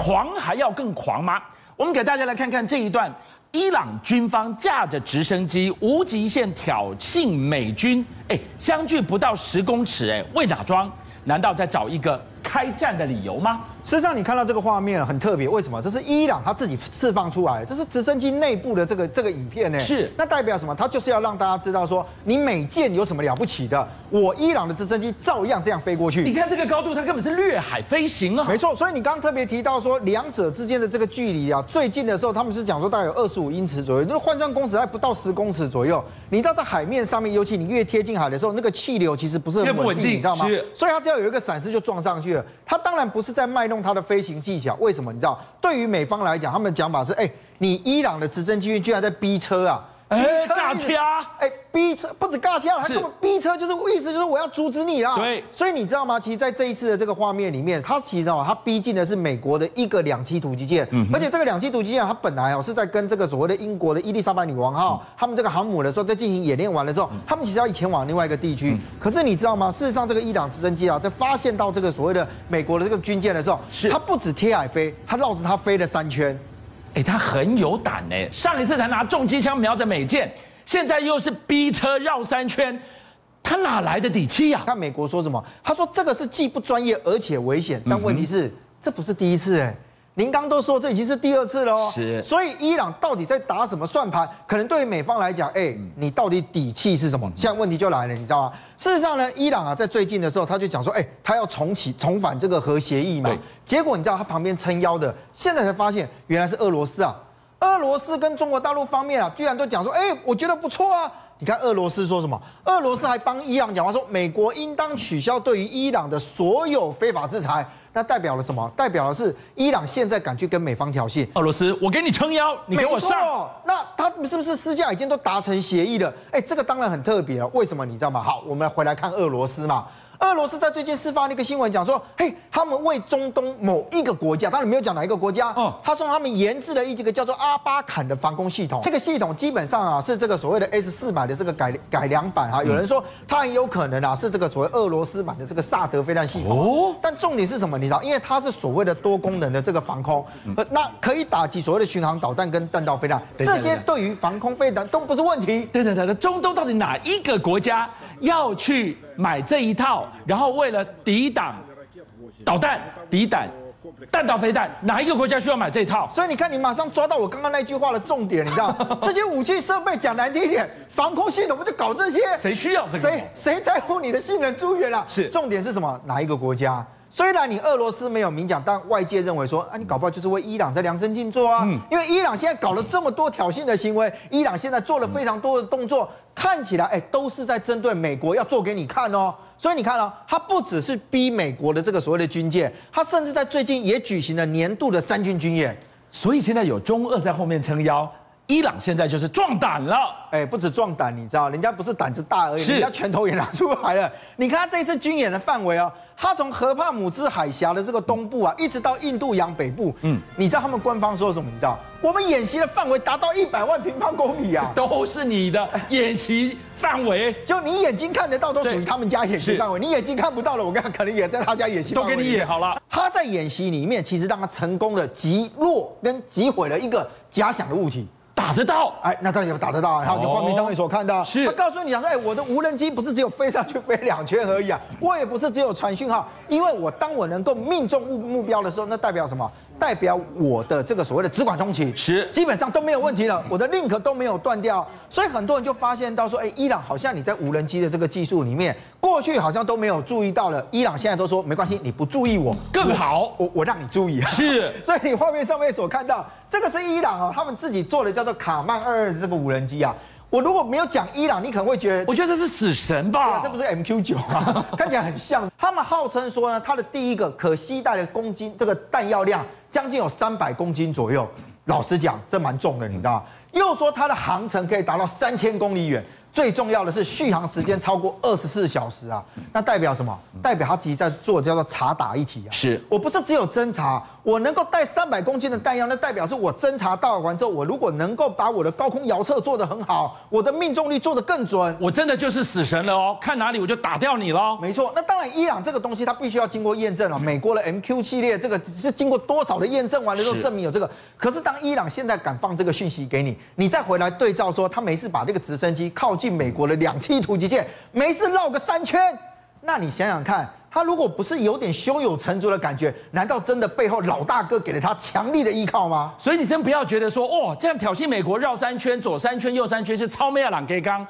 狂还要更狂吗？我们给大家来看看这一段，伊朗军方驾着直升机无极限挑衅美军，哎，相距不到十公尺，哎，为哪桩？难道在找一个开战的理由吗？事实上，你看到这个画面很特别，为什么？这是伊朗他自己释放出来的，这是直升机内部的这个这个影片呢？是，那代表什么？他就是要让大家知道说，你美舰有什么了不起的？我伊朗的直升机照样这样飞过去。你看这个高度，它根本是掠海飞行啊！没错，所以你刚刚特别提到说，两者之间的这个距离啊，最近的时候他们是讲说大概有二十五英尺左右，就是换算公尺还不到十公尺左右。你知道在海面上面，尤其你越贴近海的时候，那个气流其实不是很稳定，你知道吗？所以它只要有一个闪失就撞上去了。它当然不是在卖弄他的飞行技巧，为什么？你知道，对于美方来讲，他们的讲法是：哎，你伊朗的直升机居然在逼车啊！哎，尬掐！哎，逼车不止尬掐了，还根本逼车，就是意思就是我要阻止你啦。对，所以你知道吗？其实在这一次的这个画面里面，他其实哦，它逼近的是美国的一个两栖突击舰，嗯，而且这个两栖突击舰它本来哦是在跟这个所谓的英国的伊丽莎白女王号他们这个航母的时候，在进行演练完的时候，他们其实要前往另外一个地区。可是你知道吗？事实上，这个伊朗直升机啊，在发现到这个所谓的美国的这个军舰的时候，是它不止贴海飞，它绕着它飞了三圈。哎，他很有胆哎！上一次才拿重机枪瞄着美舰，现在又是逼车绕三圈，他哪来的底气呀？看美国说什么？他说这个是既不专业而且危险，但问题是、嗯、这不是第一次哎。您刚都说这已经是第二次了哦，是，所以伊朗到底在打什么算盘？可能对于美方来讲，哎，你到底底气是什么？现在问题就来了，你知道吗？事实上呢，伊朗啊，在最近的时候，他就讲说，哎，他要重启、重返这个核协议嘛。结果你知道他旁边撑腰的，现在才发现原来是俄罗斯啊。俄罗斯跟中国大陆方面啊，居然都讲说，哎，我觉得不错啊。你看俄罗斯说什么？俄罗斯还帮伊朗讲话说，美国应当取消对于伊朗的所有非法制裁。那代表了什么？代表的是伊朗现在敢去跟美方挑衅。俄罗斯，我给你撑腰，你给我上。那他是不是私下已经都达成协议了？哎，这个当然很特别了。为什么？你知道吗？好，我们回来看俄罗斯嘛。俄罗斯在最近释放了一个新闻，讲说，嘿，他们为中东某一个国家，当然没有讲哪一个国家，哦，他说他们研制了一个叫做阿巴坎的防空系统。这个系统基本上啊是这个所谓的 S 四百的这个改改良版哈。有人说它很有可能啊是这个所谓俄罗斯版的这个萨德飞弹系统。哦，但重点是什么？你知道，因为它是所谓的多功能的这个防空，呃，那可以打击所谓的巡航导弹跟弹道飞弹，这些对于防空飞弹都不是问题。对对对对，中东到底哪一个国家？要去买这一套，然后为了抵挡导弹、抵挡弹道飞弹，哪一个国家需要买这一套？所以你看，你马上抓到我刚刚那句话的重点，你知道 这些武器设备讲难听一点，防空系统不就搞这些？谁需要这个？谁谁在乎你的性能资源啊？是，重点是什么？哪一个国家？虽然你俄罗斯没有明讲，但外界认为说，啊，你搞不好就是为伊朗在量身定做啊。因为伊朗现在搞了这么多挑衅的行为，伊朗现在做了非常多的动作，看起来哎，都是在针对美国，要做给你看哦。所以你看哦，他不只是逼美国的这个所谓的军舰，他甚至在最近也举行了年度的三军军演。所以现在有中俄在后面撑腰，伊朗现在就是壮胆了。哎，不止壮胆，你知道，人家不是胆子大而已，人家拳头也拿出来了。你看他这一次军演的范围哦。他从河帕姆兹海峡的这个东部啊，一直到印度洋北部，嗯，你知道他们官方说什么？你知道，我们演习的范围达到一百万平方公里啊，都是你的演习范围，就你眼睛看得到，都属于他们家演习范围。你眼睛看不到了，我跟他可能也在他家演习，都给你演好了。他在演习里面，其实让他成功的击落跟击毁了一个假想的物体。打得到，哎，那当然也打得到啊。然后就画面上面所看到，是他告诉你讲说，哎，我的无人机不是只有飞上去飞两圈而已啊，我也不是只有传讯号，因为我当我能够命中目目标的时候，那代表什么？代表我的这个所谓的直管通勤是基本上都没有问题了，我的 link 都没有断掉，所以很多人就发现到说，哎，伊朗好像你在无人机的这个技术里面，过去好像都没有注意到了，伊朗现在都说没关系，你不注意我更好，我我让你注意，是，所以你画面上面所看到这个是伊朗啊，他们自己做的叫做卡曼二二的这个无人机啊。我如果没有讲伊朗，你可能会觉得，我觉得这是死神吧？啊、这不是 MQ 九啊，看起来很像。他们号称说呢，它的第一个可携带的公斤，这个弹药量将近有三百公斤左右。老实讲，这蛮重的，你知道吗？又说它的航程可以达到三千公里远。最重要的是续航时间超过二十四小时啊，那代表什么？代表它其实在做叫做查打一体啊。是，我不是只有侦查，我能够带三百公斤的弹药，那代表是我侦察到完之后，我如果能够把我的高空遥测做得很好，我的命中率做得更准，我真的就是死神了哦！看哪里我就打掉你喽。没错，那当然，伊朗这个东西它必须要经过验证了。美国的 MQ 系列这个是经过多少的验证完了之后证明有这个。可是当伊朗现在敢放这个讯息给你，你再回来对照说，他没事把这个直升机靠近美国的两栖突击舰，没事绕个三圈，那你想想看。他如果不是有点胸有成竹的感觉，难道真的背后老大哥给了他强力的依靠吗？所以你真不要觉得说，哦，这样挑衅美国绕三圈，左三圈右三圈是超美亚朗给刚。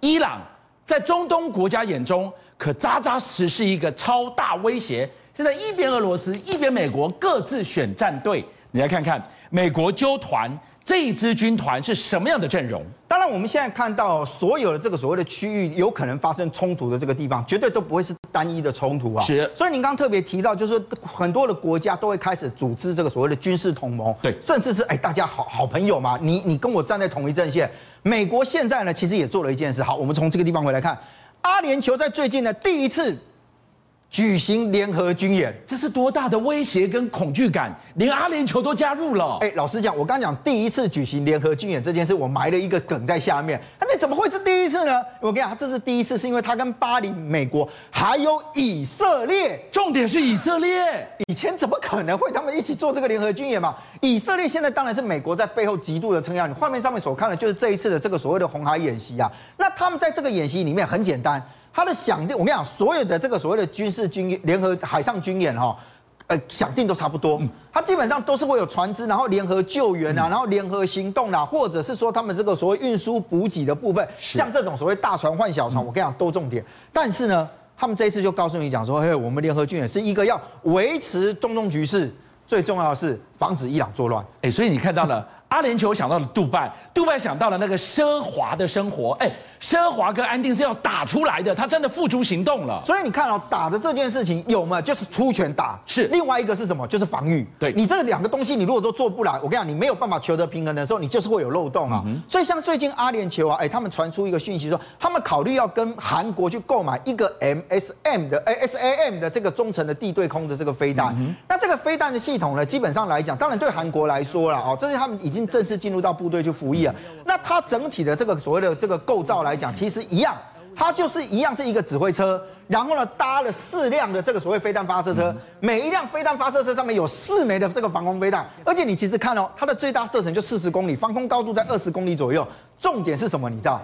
伊朗在中东国家眼中可扎扎实实是一个超大威胁。现在一边俄罗斯，一边美国各自选战队，你来看看美国揪团。这一支军团是什么样的阵容？当然，我们现在看到所有的这个所谓的区域有可能发生冲突的这个地方，绝对都不会是单一的冲突啊。是。所以您刚刚特别提到，就是很多的国家都会开始组织这个所谓的军事同盟，对，甚至是哎大家好好朋友嘛，你你跟我站在同一阵线。美国现在呢，其实也做了一件事。好，我们从这个地方回来看，阿联酋在最近呢第一次。举行联合军演，这是多大的威胁跟恐惧感？连阿联酋都加入了。哎，老实讲，我刚讲第一次举行联合军演这件事，我埋了一个梗在下面。那你怎么会是第一次呢？我跟你讲，这是第一次，是因为他跟巴黎、美国还有以色列，重点是以色列。以前怎么可能会他们一起做这个联合军演嘛？以色列现在当然是美国在背后极度的撑腰。你画面上面所看的就是这一次的这个所谓的红海演习啊。那他们在这个演习里面很简单。他的想定，我跟你讲，所有的这个所谓的军事军联合海上军演哈，呃，想定都差不多。他基本上都是会有船只，然后联合救援啊，然后联合行动啊，或者是说他们这个所谓运输补给的部分，像这种所谓大船换小船，我跟你讲都重点。但是呢，他们这一次就告诉你讲说，嘿，我们联合军演是一个要维持中东局势，最重要的是防止伊朗作乱。哎，所以你看到了。阿联酋想到了杜拜，杜拜想到了那个奢华的生活，哎，奢华跟安定是要打出来的，他真的付诸行动了。所以你看哦，打的这件事情有吗？就是出拳打，是。另外一个是什么？就是防御。对，你这两个东西，你如果都做不来，我跟你讲，你没有办法求得平衡的时候，你就是会有漏洞啊。嗯、所以像最近阿联酋啊，哎，他们传出一个讯息说，他们考虑要跟韩国去购买一个 MSM 的，ASAM 的这个中程的地对空的这个飞弹。嗯、那这个飞弹的系统呢，基本上来讲，当然对韩国来说了哦，这是他们已经正式进入到。部队去服役啊，那它整体的这个所谓的这个构造来讲，其实一样，它就是一样是一个指挥车，然后呢搭了四辆的这个所谓飞弹发射车，每一辆飞弹发射车上面有四枚的这个防空飞弹，而且你其实看哦，它的最大射程就四十公里，防空高度在二十公里左右，重点是什么？你知道？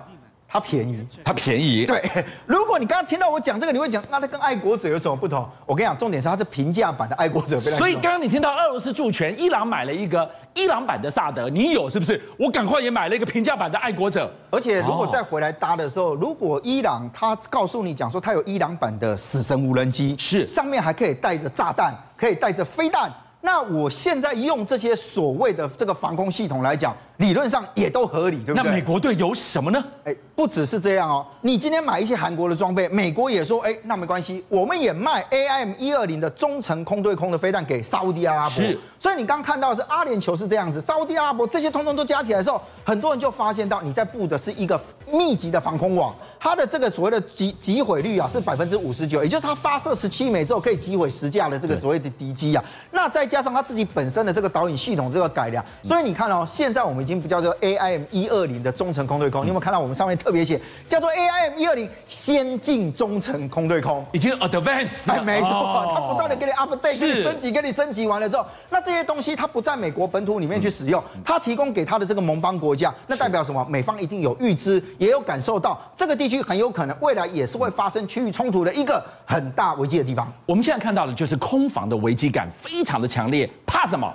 它便宜，它便宜。对，如果你刚刚听到我讲这个，你会讲，那它跟爱国者有什么不同？我跟你讲，重点是它是平价版的爱国者。所以刚刚你听到俄罗斯驻权，伊朗买了一个伊朗版的萨德，你有是不是？我赶快也买了一个平价版的爱国者。而且如果再回来搭的时候，如果伊朗他告诉你讲说他有伊朗版的死神无人机，是上面还可以带着炸弹，可以带着飞弹。那我现在用这些所谓的这个防空系统来讲，理论上也都合理，对不对？那美国队有什么呢？哎，不只是这样哦，你今天买一些韩国的装备，美国也说，哎，那没关系，我们也卖 AIM 一二零的中程空对空的飞弹给沙乌地阿拉伯。是，所以你刚刚看到的是阿联酋是这样子，沙乌地阿拉伯这些通通都加起来的时候，很多人就发现到你在布的是一个密集的防空网。它的这个所谓的击击毁率啊是百分之五十九，也就是它发射十七枚之后可以击毁十架的这个所谓的敌机啊。那再加上它自己本身的这个导引系统这个改良，所以你看哦，现在我们已经不叫做 AIM 一二零的中程空对空，你有没有看到我们上面特别写叫做 AIM 一二零先进中程空对空？已经 advanced，哎，没错，它不断的给你 update，给你升级，给你升级完了之后，那这些东西它不在美国本土里面去使用，它提供给它的这个盟邦国家，那代表什么？美方一定有预知，也有感受到这个地区很有可能未来也是会发生区域冲突的一个很大危机的地方。我们现在看到的就是空防的危机感非常的强烈，怕什么？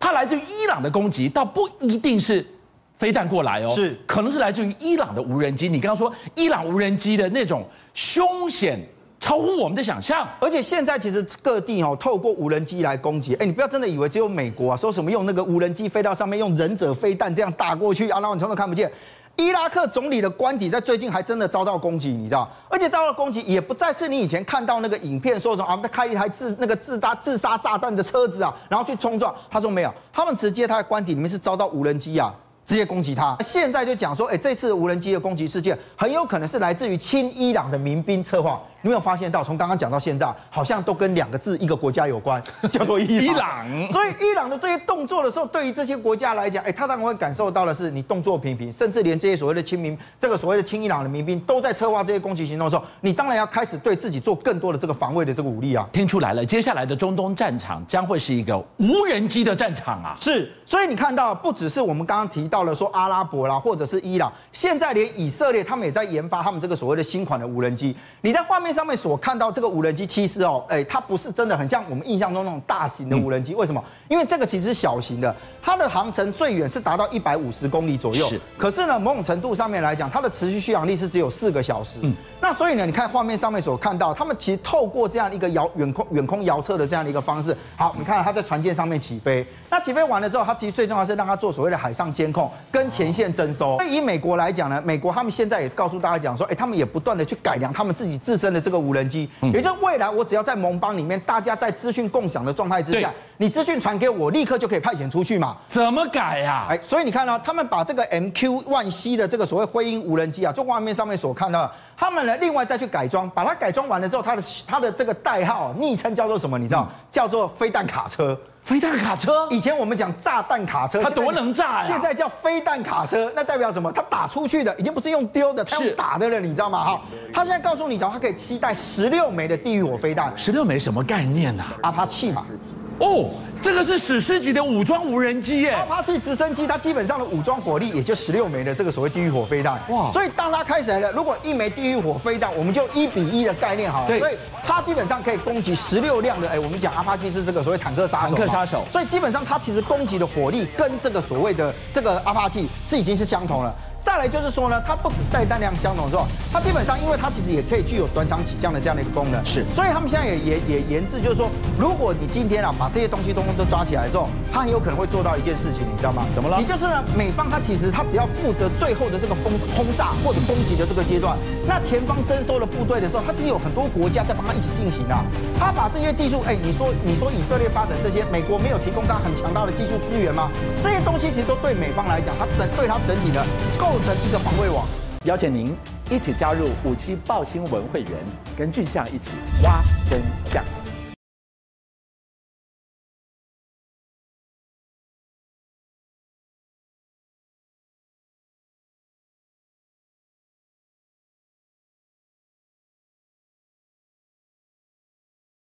怕来自于伊朗的攻击，倒不一定是飞弹过来哦，是可能是来自于伊朗的无人机。你刚刚说伊朗无人机的那种凶险，超乎我们的想象。而且现在其实各地哦，透过无人机来攻击，哎，你不要真的以为只有美国啊，说什么用那个无人机飞到上面，用忍者飞弹这样打过去啊，然后你从头看不见。伊拉克总理的官邸在最近还真的遭到攻击，你知道？而且遭到攻击也不再是你以前看到那个影片说什么啊，他开一台自那个自搭自杀炸弹的车子啊，然后去冲撞。他说没有，他们直接他的官邸里面是遭到无人机啊，直接攻击他。现在就讲说，哎，这次无人机的攻击事件很有可能是来自于亲伊朗的民兵策划。你有没有发现到，从刚刚讲到现在，好像都跟两个字、一个国家有关，叫做伊朗。所以伊朗的这些动作的时候，对于这些国家来讲，哎，他当然会感受到的是，你动作频频，甚至连这些所谓的亲民，这个所谓的亲伊朗的民兵都在策划这些攻击行动的时候，你当然要开始对自己做更多的这个防卫的这个武力啊。听出来了，接下来的中东战场将会是一个无人机的战场啊。是，所以你看到，不只是我们刚刚提到了说阿拉伯啦，或者是伊朗，现在连以色列他们也在研发他们这个所谓的新款的无人机。你在画面上面所看到这个无人机，其实哦，哎，它不是真的很像我们印象中那种大型的无人机。为什么？因为这个其实是小型的，它的航程最远是达到一百五十公里左右。是。可是呢，某种程度上面来讲，它的持续续航力是只有四个小时。嗯。那所以呢，你看画面上面所看到，他们其实透过这样一个遥远空远空遥测的这样的一个方式，好，你看它在船舰上面起飞。那起飞完了之后，它其实最重要是让它做所谓的海上监控跟前线征收。那以美国来讲呢，美国他们现在也告诉大家讲说，哎，他们也不断的去改良他们自己自身的这个无人机，也就是未来我只要在盟邦里面，大家在资讯共享的状态之下，你资讯传给我，立刻就可以派遣出去嘛？怎么改呀？哎，所以你看呢，他们把这个 MQ-1C 的这个所谓灰鹰无人机啊，就画面上面所看到，他们呢另外再去改装，把它改装完了之后，它的它的这个代号昵称叫做什么？你知道？叫做飞弹卡车。飞弹卡车，以前我们讲炸弹卡车，它多能炸呀！现在叫飞弹卡车，那代表什么？它打出去的已经不是用丢的，它用打的了，你知道吗？哈，它现在告诉你，讲它可以携带十六枚的地狱火飞弹。十六枚什么概念啊？阿帕契嘛。哦，这个是史诗级的武装无人机耶！阿帕奇直升机，它基本上的武装火力也就十六枚的这个所谓地狱火飞弹。哇！所以当它开始来了，如果一枚地狱火飞弹，我们就一比一的概念好了。对。所以它基本上可以攻击十六辆的，哎，我们讲阿帕奇是这个所谓坦克杀手。坦克杀手。所以基本上它其实攻击的火力跟这个所谓的这个阿帕奇是已经是相同了。再来就是说呢，它不止带弹量相同，是吧？它基本上，因为它其实也可以具有短场起降的这样的一个功能，是。所以他们现在也也也研制，就是说，如果你今天啊把这些东西通通都抓起来的时候，它很有可能会做到一件事情，你知道吗？怎么了？你就是呢，美方它其实它只要负责最后的这个轰轰炸或者攻击的这个阶段，那前方征收了部队的时候，它其实有很多国家在帮他一起进行啊。他把这些技术，哎，你说你说以色列发展这些，美国没有提供他很强大的技术资源吗？这些东西其实都对美方来讲，它整对他整体的构成一个防卫网。邀请您一起加入五七报新闻会员，跟俊相一起挖真相。